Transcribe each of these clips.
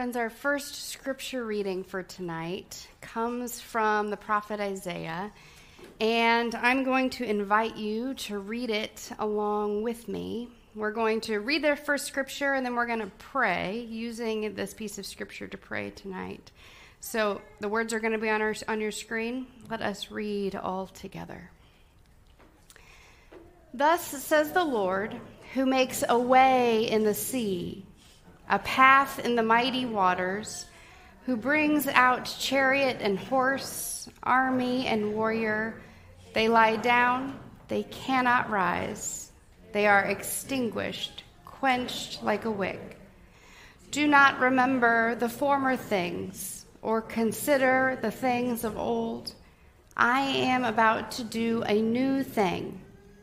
Friends, our first scripture reading for tonight comes from the prophet Isaiah, and I'm going to invite you to read it along with me. We're going to read the first scripture and then we're going to pray using this piece of scripture to pray tonight. So the words are going to be on, our, on your screen. Let us read all together. Thus says the Lord, who makes a way in the sea a path in the mighty waters, who brings out chariot and horse, army and warrior. They lie down, they cannot rise. They are extinguished, quenched like a wick. Do not remember the former things, or consider the things of old. I am about to do a new thing.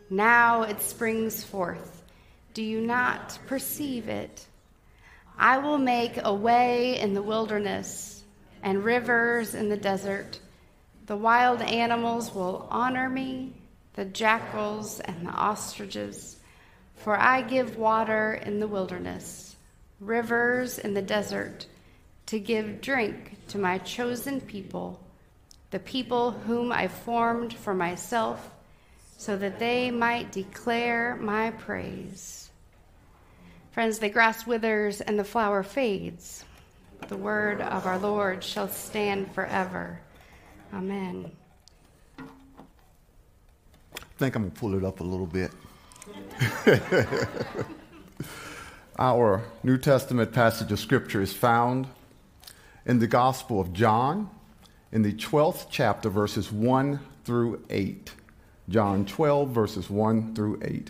Now it springs forth. Do you not perceive it? I will make a way in the wilderness and rivers in the desert. The wild animals will honor me, the jackals and the ostriches, for I give water in the wilderness, rivers in the desert, to give drink to my chosen people, the people whom I formed for myself, so that they might declare my praise. Friends, the grass withers and the flower fades. The word of our Lord shall stand forever. Amen. I think I'm going to pull it up a little bit. Our New Testament passage of Scripture is found in the Gospel of John, in the 12th chapter, verses 1 through 8. John 12, verses 1 through 8.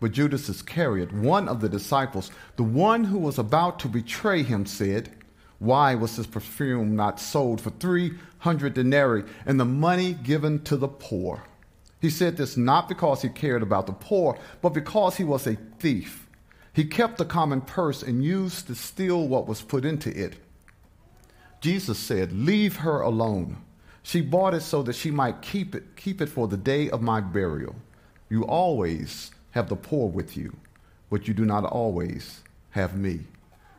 But Judas Iscariot, one of the disciples, the one who was about to betray him, said, Why was this perfume not sold for 300 denarii and the money given to the poor? He said this not because he cared about the poor, but because he was a thief. He kept the common purse and used to steal what was put into it. Jesus said, Leave her alone. She bought it so that she might keep it, keep it for the day of my burial. You always have the poor with you, but you do not always have me.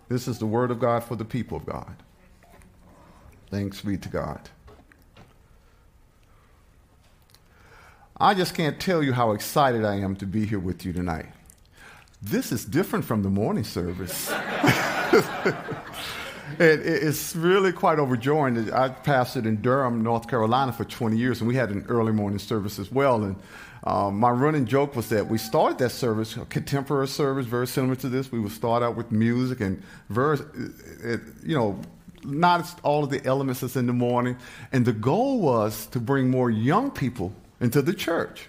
This is the word of God for the people of God. Thanks be to God. I just can't tell you how excited I am to be here with you tonight. This is different from the morning service. it, it's really quite overjoying. I pastored in Durham, North Carolina for 20 years, and we had an early morning service as well. And um, my running joke was that we started that service, a contemporary service, very similar to this. We would start out with music and very, it, you know, not all of the elements that's in the morning. And the goal was to bring more young people into the church.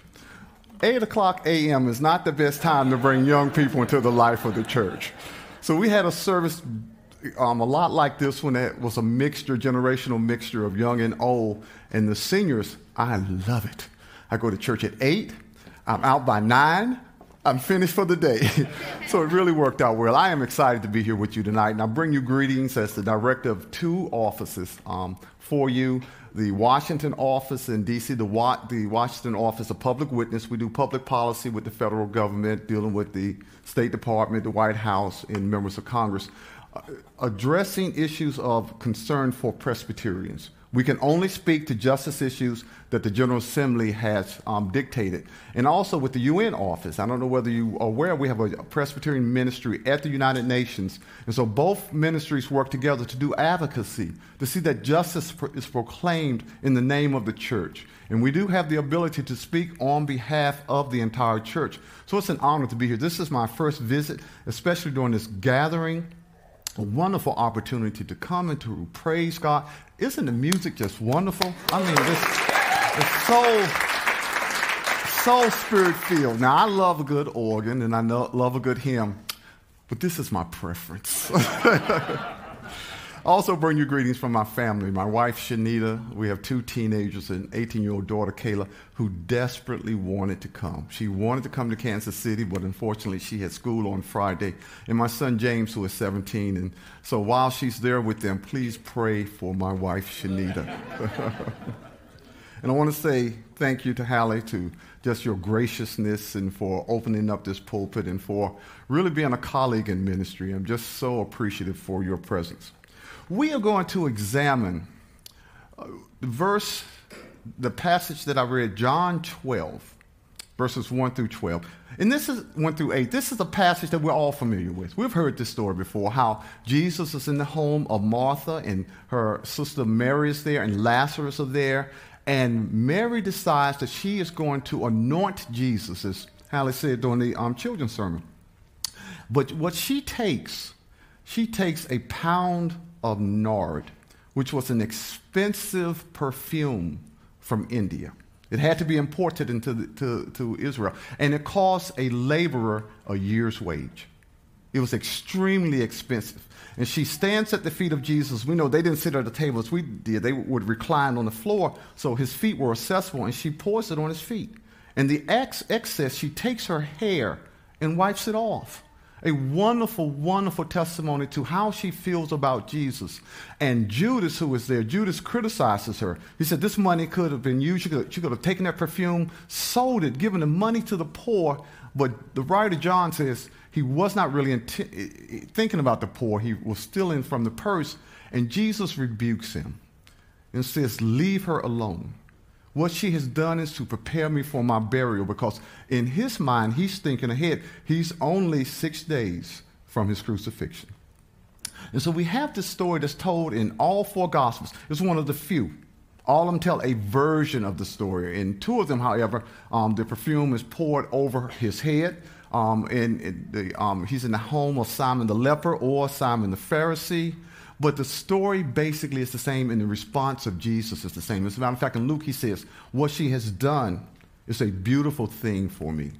8 o'clock a.m. is not the best time to bring young people into the life of the church. So we had a service um, a lot like this one that was a mixture, generational mixture of young and old. And the seniors, I love it. I go to church at 8. I'm out by 9. I'm finished for the day. so it really worked out well. I am excited to be here with you tonight. And I bring you greetings as the director of two offices um, for you the Washington office in D.C., the, Wa- the Washington office of public witness. We do public policy with the federal government, dealing with the State Department, the White House, and members of Congress. uh, addressing issues of concern for Presbyterians. We can only speak to justice issues that the General Assembly has um, dictated. And also with the UN office, I don't know whether you are aware, we have a Presbyterian ministry at the United Nations. And so both ministries work together to do advocacy, to see that justice is proclaimed in the name of the church. And we do have the ability to speak on behalf of the entire church. So it's an honor to be here. This is my first visit, especially during this gathering a wonderful opportunity to come and to praise God. Isn't the music just wonderful? I mean, it's, it's so, so spirit filled. Now, I love a good organ and I love a good hymn, but this is my preference. Also, bring you greetings from my family. My wife, Shanita. We have two teenagers, an 18 year old daughter, Kayla, who desperately wanted to come. She wanted to come to Kansas City, but unfortunately, she had school on Friday. And my son, James, who is 17. And so while she's there with them, please pray for my wife, Shanita. and I want to say thank you to Hallie, to just your graciousness and for opening up this pulpit and for really being a colleague in ministry. I'm just so appreciative for your presence. We are going to examine uh, the verse, the passage that I read, John 12, verses 1 through 12. And this is 1 through 8. This is a passage that we're all familiar with. We've heard this story before how Jesus is in the home of Martha and her sister Mary is there and Lazarus are there. And Mary decides that she is going to anoint Jesus, as Hallie said during the um, children's sermon. But what she takes, she takes a pound of nard, which was an expensive perfume from India. It had to be imported into the, to, to Israel, and it cost a laborer a year's wage. It was extremely expensive. And she stands at the feet of Jesus. We know they didn't sit at the table as we did, they would recline on the floor, so his feet were accessible, and she pours it on his feet. And the ex- excess, she takes her hair and wipes it off a wonderful, wonderful testimony to how she feels about Jesus. And Judas, who was there, Judas criticizes her. He said, This money could have been used. She could, she could have taken that perfume, sold it, given the money to the poor. But the writer John says he was not really int- eh, eh, thinking about the poor, he was stealing from the purse. And Jesus rebukes him and says, Leave her alone. What she has done is to prepare me for my burial because in his mind, he's thinking ahead. He's only six days from his crucifixion. And so we have this story that's told in all four Gospels. It's one of the few. All of them tell a version of the story. In two of them, however, um, the perfume is poured over his head. Um, and the, um, he's in the home of Simon the leper or Simon the Pharisee. But the story basically is the same, and the response of Jesus is the same. As a matter of fact, in Luke, he says, What she has done is a beautiful thing for me.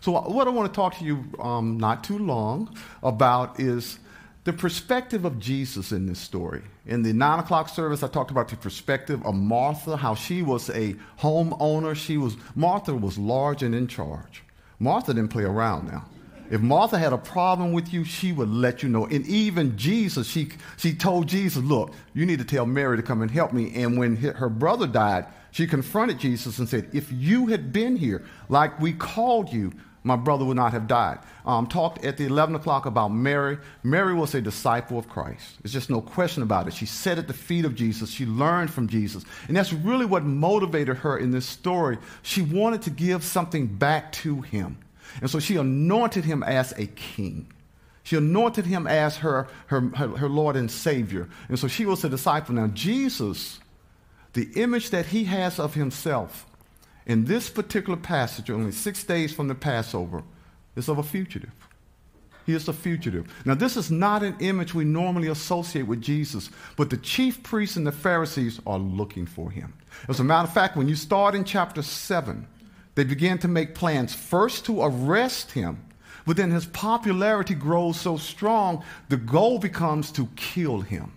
So, what I want to talk to you um, not too long about is the perspective of Jesus in this story. In the nine o'clock service, I talked about the perspective of Martha, how she was a homeowner. She was Martha was large and in charge. Martha didn't play around now. If Martha had a problem with you, she would let you know. And even Jesus, she, she told Jesus, Look, you need to tell Mary to come and help me. And when her brother died, she confronted Jesus and said, If you had been here like we called you, my brother would not have died. Um, talked at the 11 o'clock about Mary. Mary was a disciple of Christ. There's just no question about it. She sat at the feet of Jesus. She learned from Jesus. And that's really what motivated her in this story. She wanted to give something back to him. And so she anointed him as a king. She anointed him as her, her, her, her, Lord and Savior. And so she was a disciple. Now, Jesus, the image that he has of himself in this particular passage, only six days from the Passover, is of a fugitive. He is a fugitive. Now, this is not an image we normally associate with Jesus, but the chief priests and the Pharisees are looking for him. As a matter of fact, when you start in chapter 7, they began to make plans first to arrest him, but then his popularity grows so strong, the goal becomes to kill him.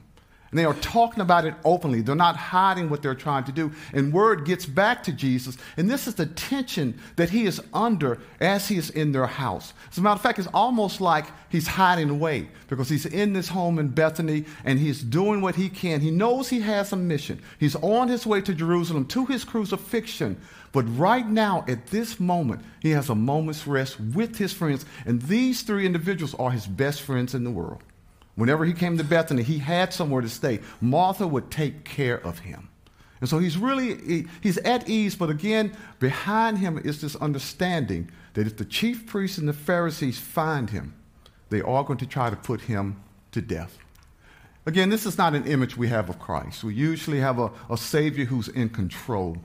And they are talking about it openly. They're not hiding what they're trying to do. And word gets back to Jesus. And this is the tension that he is under as he is in their house. As a matter of fact, it's almost like he's hiding away because he's in this home in Bethany and he's doing what he can. He knows he has a mission. He's on his way to Jerusalem to his crucifixion. But right now, at this moment, he has a moment's rest with his friends. And these three individuals are his best friends in the world. Whenever he came to Bethany, he had somewhere to stay. Martha would take care of him. And so he's really, he, he's at ease, but again, behind him is this understanding that if the chief priests and the Pharisees find him, they are going to try to put him to death. Again, this is not an image we have of Christ. We usually have a, a Savior who's in control,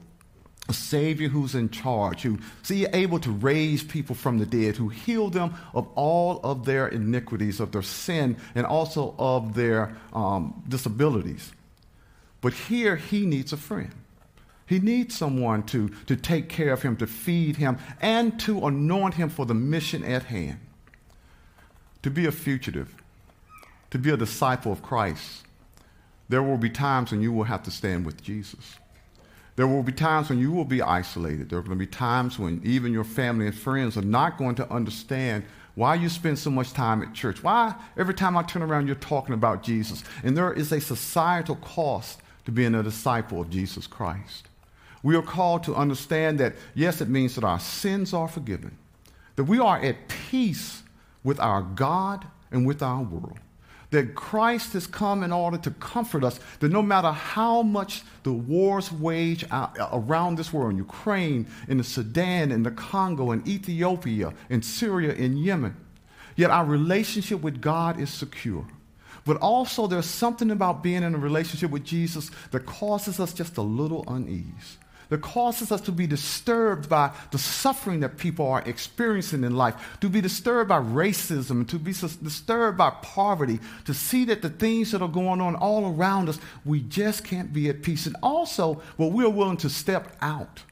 a Savior who's in charge, who see able to raise people from the dead, who heal them of all of their iniquities, of their sin, and also of their um, disabilities. But here, he needs a friend. He needs someone to, to take care of him, to feed him, and to anoint him for the mission at hand. To be a fugitive, to be a disciple of Christ, there will be times when you will have to stand with Jesus. There will be times when you will be isolated. There are going to be times when even your family and friends are not going to understand why you spend so much time at church. Why every time I turn around you're talking about Jesus. And there is a societal cost to being a disciple of Jesus Christ. We are called to understand that, yes, it means that our sins are forgiven, that we are at peace with our God and with our world that Christ has come in order to comfort us, that no matter how much the wars wage around this world, in Ukraine, in the Sudan, in the Congo, in Ethiopia, in Syria, in Yemen, yet our relationship with God is secure. But also, there's something about being in a relationship with Jesus that causes us just a little unease that causes us to be disturbed by the suffering that people are experiencing in life, to be disturbed by racism, to be disturbed by poverty, to see that the things that are going on all around us, we just can't be at peace. And also, well, we're willing to step out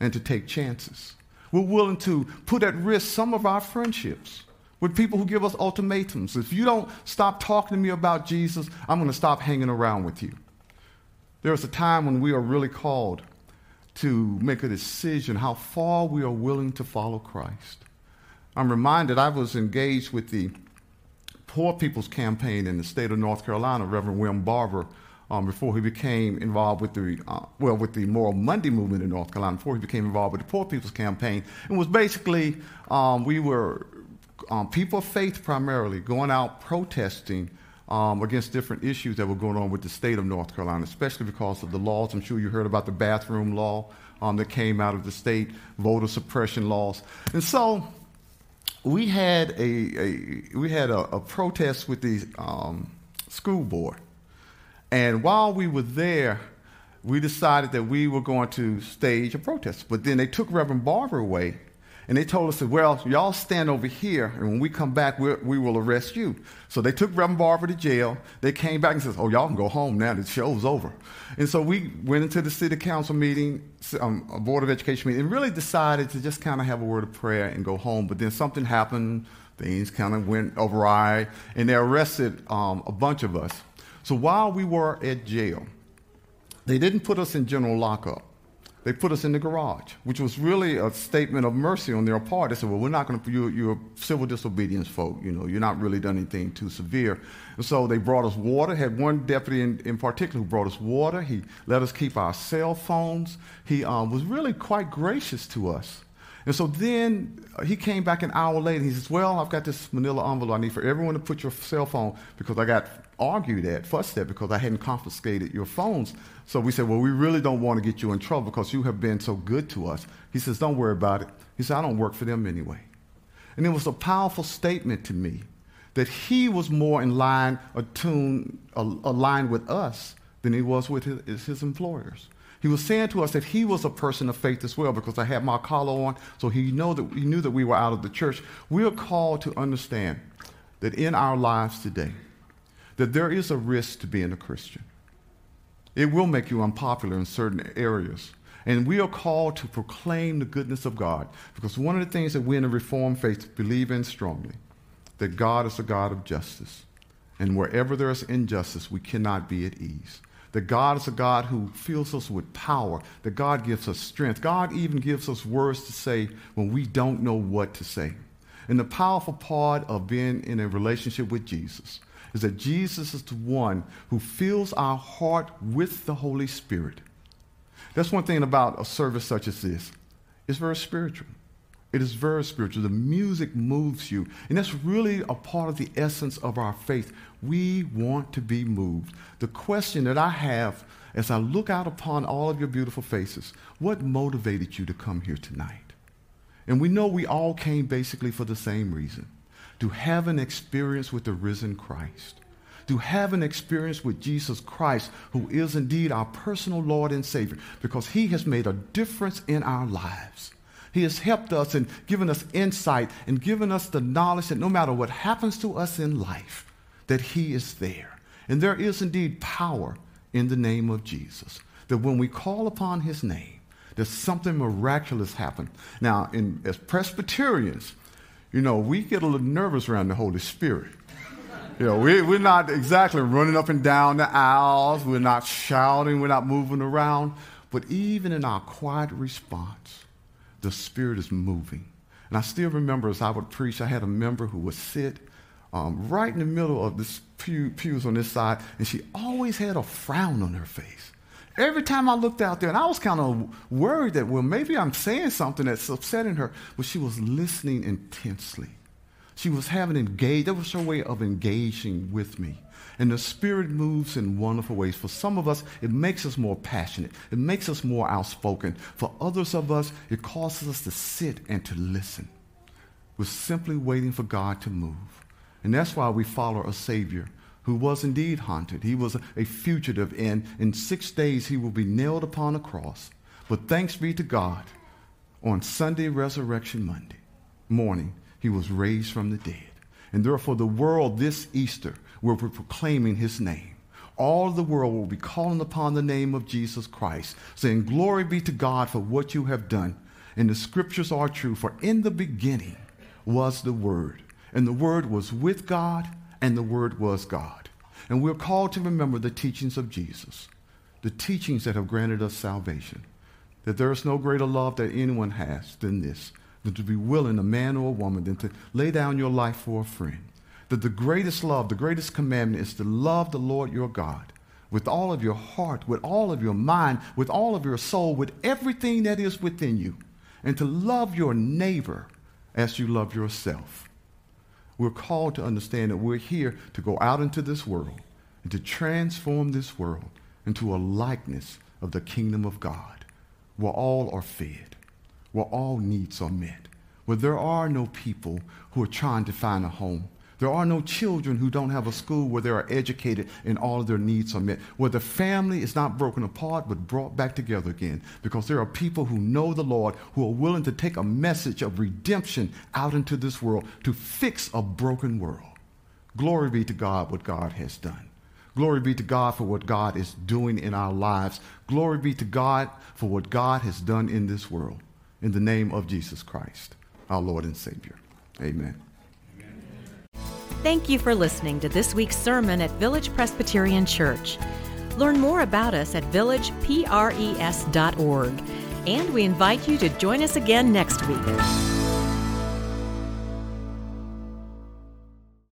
and to take chances. We're willing to put at risk some of our friendships with people who give us ultimatums. If you don't stop talking to me about Jesus, I'm going to stop hanging around with you. There is a time when we are really called to make a decision how far we are willing to follow Christ. I'm reminded I was engaged with the Poor People's Campaign in the state of North Carolina, Reverend William Barber, um, before he became involved with the uh, well with the Moral Monday movement in North Carolina. Before he became involved with the Poor People's Campaign, it was basically um, we were um, people of faith primarily going out protesting um, against different issues that were going on with the state of North Carolina, especially because of the laws. I'm sure you heard about the bathroom law um, that came out of the state, voter suppression laws. And so we had a, a we had a, a, protest with the um, school board. And while we were there, we decided that we were going to stage a protest. But then they took Reverend Barber away and they told us, well, y'all stand over here, and when we come back, we will arrest you. So they took Reverend Barber to jail. They came back and said, oh, y'all can go home now. The show's over. And so we went into the city council meeting, um, a board of education meeting, and really decided to just kind of have a word of prayer and go home. But then something happened. Things kind of went awry, and they arrested um, a bunch of us. So while we were at jail, they didn't put us in general lockup they put us in the garage, which was really a statement of mercy on their part. They said, well, we're not going to, you, you're civil disobedience folk, you know, you're not really done anything too severe. And so they brought us water, had one deputy in, in particular who brought us water. He let us keep our cell phones. He um, was really quite gracious to us. And so then uh, he came back an hour later. He says, Well, I've got this manila envelope I need for everyone to put your cell phone because I got argued that, fussed at because I hadn't confiscated your phones. So we said, Well, we really don't want to get you in trouble because you have been so good to us. He says, Don't worry about it. He said, I don't work for them anyway. And it was a powerful statement to me that he was more in line, attuned, aligned with us than he was with his, his employers. He was saying to us that he was a person of faith as well because I had my collar on, so he, know that, he knew that we were out of the church. We are called to understand that in our lives today, that there is a risk to being a Christian. It will make you unpopular in certain areas. And we are called to proclaim the goodness of God because one of the things that we in the Reformed faith believe in strongly that God is a God of justice. And wherever there is injustice, we cannot be at ease that God is a God who fills us with power, that God gives us strength. God even gives us words to say when we don't know what to say. And the powerful part of being in a relationship with Jesus is that Jesus is the one who fills our heart with the Holy Spirit. That's one thing about a service such as this. It's very spiritual. It is very spiritual. The music moves you. And that's really a part of the essence of our faith. We want to be moved. The question that I have as I look out upon all of your beautiful faces, what motivated you to come here tonight? And we know we all came basically for the same reason to have an experience with the risen Christ, to have an experience with Jesus Christ, who is indeed our personal Lord and Savior, because he has made a difference in our lives. He has helped us and given us insight and given us the knowledge that no matter what happens to us in life, that He is there. And there is indeed power in the name of Jesus. That when we call upon His name, there's something miraculous happen. Now, in, as Presbyterians, you know, we get a little nervous around the Holy Spirit. You know, we, we're not exactly running up and down the aisles. We're not shouting. We're not moving around. But even in our quiet response, the Spirit is moving. And I still remember as I would preach, I had a member who would sit um, right in the middle of this pew, pews on this side, and she always had a frown on her face. Every time I looked out there, and I was kind of worried that, well, maybe I'm saying something that's upsetting her, but she was listening intensely. She was having engaged, that was her way of engaging with me. And the Spirit moves in wonderful ways. For some of us, it makes us more passionate, it makes us more outspoken. For others of us, it causes us to sit and to listen. We're simply waiting for God to move. And that's why we follow a Savior who was indeed haunted. He was a fugitive, and in six days he will be nailed upon a cross. But thanks be to God, on Sunday, Resurrection Monday morning, he was raised from the dead. And therefore, the world this Easter will be proclaiming his name. All the world will be calling upon the name of Jesus Christ, saying, Glory be to God for what you have done. And the scriptures are true, for in the beginning was the Word, and the Word was with God, and the Word was God. And we're called to remember the teachings of Jesus, the teachings that have granted us salvation, that there is no greater love that anyone has than this than to be willing, a man or a woman, than to lay down your life for a friend. That the greatest love, the greatest commandment is to love the Lord your God with all of your heart, with all of your mind, with all of your soul, with everything that is within you, and to love your neighbor as you love yourself. We're called to understand that we're here to go out into this world and to transform this world into a likeness of the kingdom of God, where all are fed where all needs are met, where there are no people who are trying to find a home. There are no children who don't have a school where they are educated and all of their needs are met, where the family is not broken apart but brought back together again. Because there are people who know the Lord who are willing to take a message of redemption out into this world to fix a broken world. Glory be to God, what God has done. Glory be to God for what God is doing in our lives. Glory be to God for what God has done in this world in the name of Jesus Christ, our Lord and Savior. Amen. Thank you for listening to this week's sermon at Village Presbyterian Church. Learn more about us at villagepres.org, and we invite you to join us again next week.